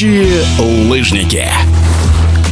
Настоящие лыжники.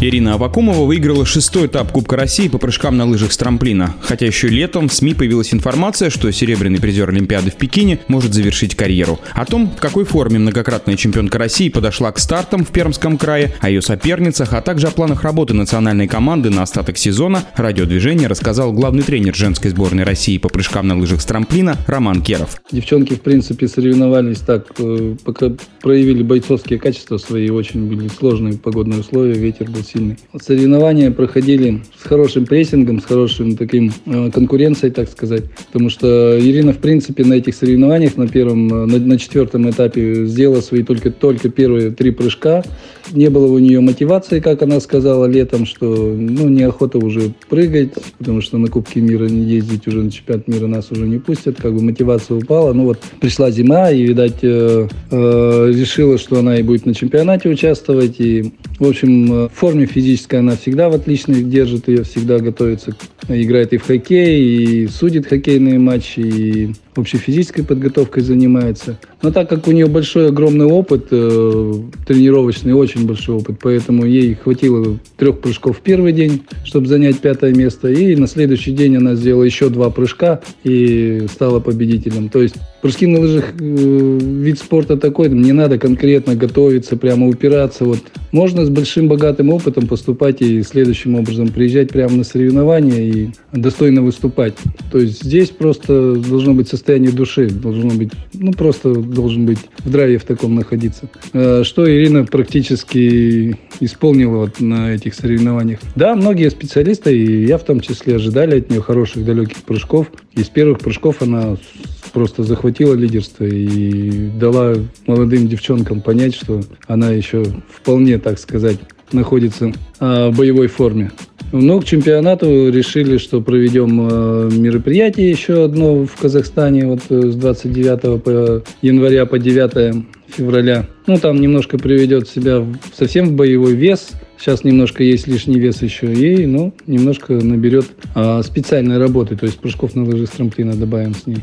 Ирина Авакумова выиграла шестой этап Кубка России по прыжкам на лыжах с трамплина. Хотя еще летом в СМИ появилась информация, что серебряный призер Олимпиады в Пекине может завершить карьеру. О том, в какой форме многократная чемпионка России подошла к стартам в Пермском крае, о ее соперницах, а также о планах работы национальной команды на остаток сезона, радиодвижение рассказал главный тренер женской сборной России по прыжкам на лыжах с трамплина Роман Керов. Девчонки, в принципе, соревновались так, э, пока проявили бойцовские качества свои, очень были сложные погодные условия, ветер был сильный. Соревнования проходили с хорошим прессингом, с хорошим таким э, конкуренцией, так сказать. Потому что Ирина, в принципе, на этих соревнованиях на первом, э, на, на четвертом этапе сделала свои только, только первые три прыжка. Не было у нее мотивации, как она сказала летом, что ну, неохота уже прыгать, потому что на Кубке мира не ездить уже на чемпионат мира нас уже не пустят. Как бы мотивация упала. Ну вот пришла зима, и, видать, э, э, решила, что она и будет на чемпионате участвовать. И, в общем, э, в форме физической она всегда в отличной держит ее, всегда готовится. Играет и в хоккей, и судит хоккейные матчи, и общей физической подготовкой занимается. Но так как у нее большой, огромный опыт, э, тренировочный, очень большой опыт, поэтому ей хватило трех прыжков в первый день, чтобы занять пятое место. И на следующий день она сделала еще два прыжка и стала победителем. То есть прыжки на лыжах э, вид спорта такой, не надо конкретно готовиться, прямо упираться. Вот можно с большим богатым опытом поступать и следующим образом приезжать прямо на соревнования и достойно выступать. То есть здесь просто должно быть состояние души должно быть, ну просто должен быть в драйве в таком находиться. Э, что Ирина практически исполнила вот на этих соревнованиях. Да, многие специалисты, и я в том числе, ожидали от нее хороших далеких прыжков. Из первых прыжков она просто захватила лидерство и дала молодым девчонкам понять, что она еще вполне, так сказать, находится в боевой форме. Ну, к чемпионату решили, что проведем э, мероприятие еще одно в Казахстане вот э, с 29 по января по 9 февраля. Ну, там немножко приведет себя совсем в боевой вес. Сейчас немножко есть лишний вес еще. И, ну, немножко наберет а, специальной работы. То есть прыжков на лыжи с трамплина добавим с ней.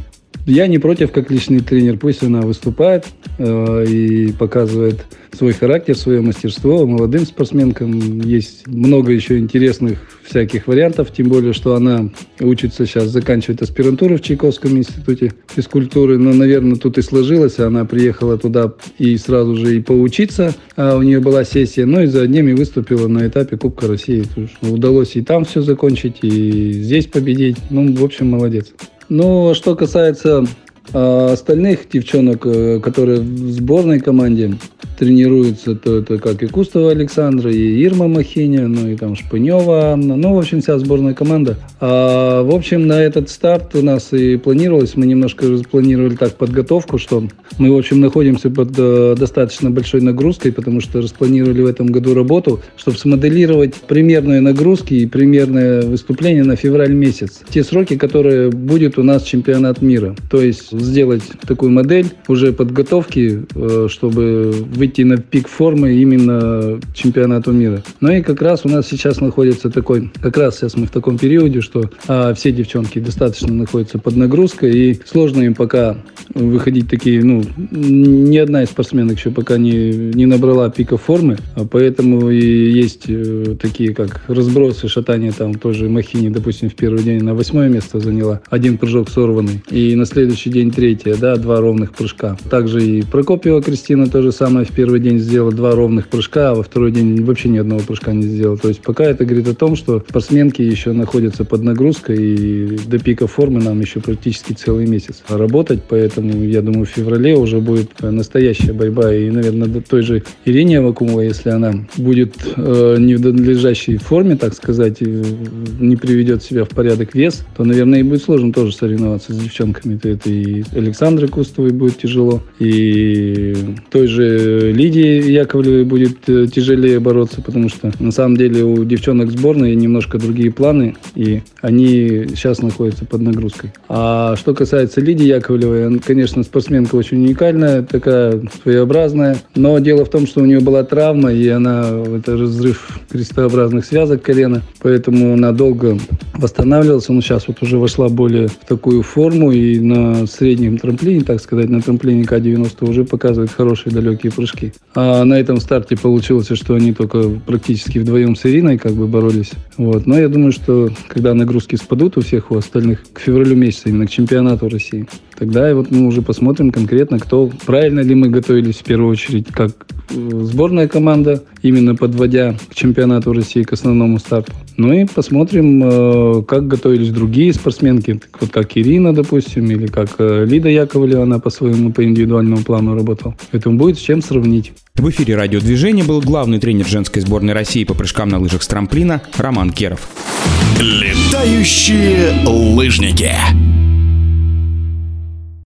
Я не против, как личный тренер. Пусть она выступает э, и показывает свой характер, свое мастерство. Молодым спортсменкам есть много еще интересных всяких вариантов, тем более, что она учится сейчас, заканчивает аспирантуру в Чайковском институте физкультуры. Но, наверное, тут и сложилось. Она приехала туда и сразу же и поучиться. А у нее была сессия. Ну и за одним и выступила на этапе Кубка России. Удалось и там все закончить, и здесь победить. Ну, в общем, молодец. Ну, что касается э, остальных девчонок, э, которые в сборной команде, тренируются, то это как и Кустова Александра, и Ирма Махиня, ну и там Шпынева Анна, ну, в общем, вся сборная команда. А, в общем, на этот старт у нас и планировалось, мы немножко распланировали так подготовку, что мы, в общем, находимся под э, достаточно большой нагрузкой, потому что распланировали в этом году работу, чтобы смоделировать примерные нагрузки и примерное выступление на февраль месяц. Те сроки, которые будет у нас чемпионат мира. То есть сделать такую модель уже подготовки, э, чтобы вы выйти на пик формы именно чемпионату мира. Ну и как раз у нас сейчас находится такой, как раз сейчас мы в таком периоде, что а, все девчонки достаточно находятся под нагрузкой, и сложно им пока выходить такие, ну, ни одна из спортсменок еще пока не, не набрала пика формы, а поэтому и есть э, такие, как разбросы, шатания там тоже Махини, допустим, в первый день на восьмое место заняла, один прыжок сорванный, и на следующий день третье, да, два ровных прыжка. Также и Прокопьева Кристина то же самое в первый день сделала два ровных прыжка, а во второй день вообще ни одного прыжка не сделала. То есть пока это говорит о том, что спортсменки еще находятся под нагрузкой, и до пика формы нам еще практически целый месяц работать, поэтому я думаю, в феврале уже будет настоящая борьба. И, наверное, до той же Ирине Авакумовой, если она будет э, не в надлежащей форме, так сказать, не приведет себя в порядок вес, то, наверное, и будет сложно тоже соревноваться с девчонками. Это и Александре Кустовой будет тяжело, и той же Лидии Яковлевой будет э, тяжелее бороться, потому что на самом деле у девчонок сборной немножко другие планы, и они сейчас находятся под нагрузкой. А что касается Лидии Яковлевой, она, конечно, спортсменка очень уникальная, такая своеобразная, но дело в том, что у нее была травма, и она, это разрыв крестообразных связок колена, поэтому она долго восстанавливалась, но сейчас вот уже вошла более в такую форму, и на, трамплине, так сказать, на трамплине К-90 уже показывает хорошие далекие прыжки. А на этом старте получилось, что они только практически вдвоем с Ириной как бы боролись. Вот. Но я думаю, что когда нагрузки спадут у всех у остальных к февралю месяца, именно к чемпионату России, тогда и вот мы уже посмотрим конкретно, кто правильно ли мы готовились в первую очередь, как э, сборная команда, именно подводя к чемпионату России, к основному старту. Ну и посмотрим, э, как готовились другие спортсменки, вот как Ирина, допустим, или как э, Лида Яковлева, она по своему, по индивидуальному плану работала. Поэтому будет с чем сравнить. В эфире радиодвижения был главный тренер женской сборной России по прыжкам на лыжах с трамплина Роман Керов. Летающие лыжники.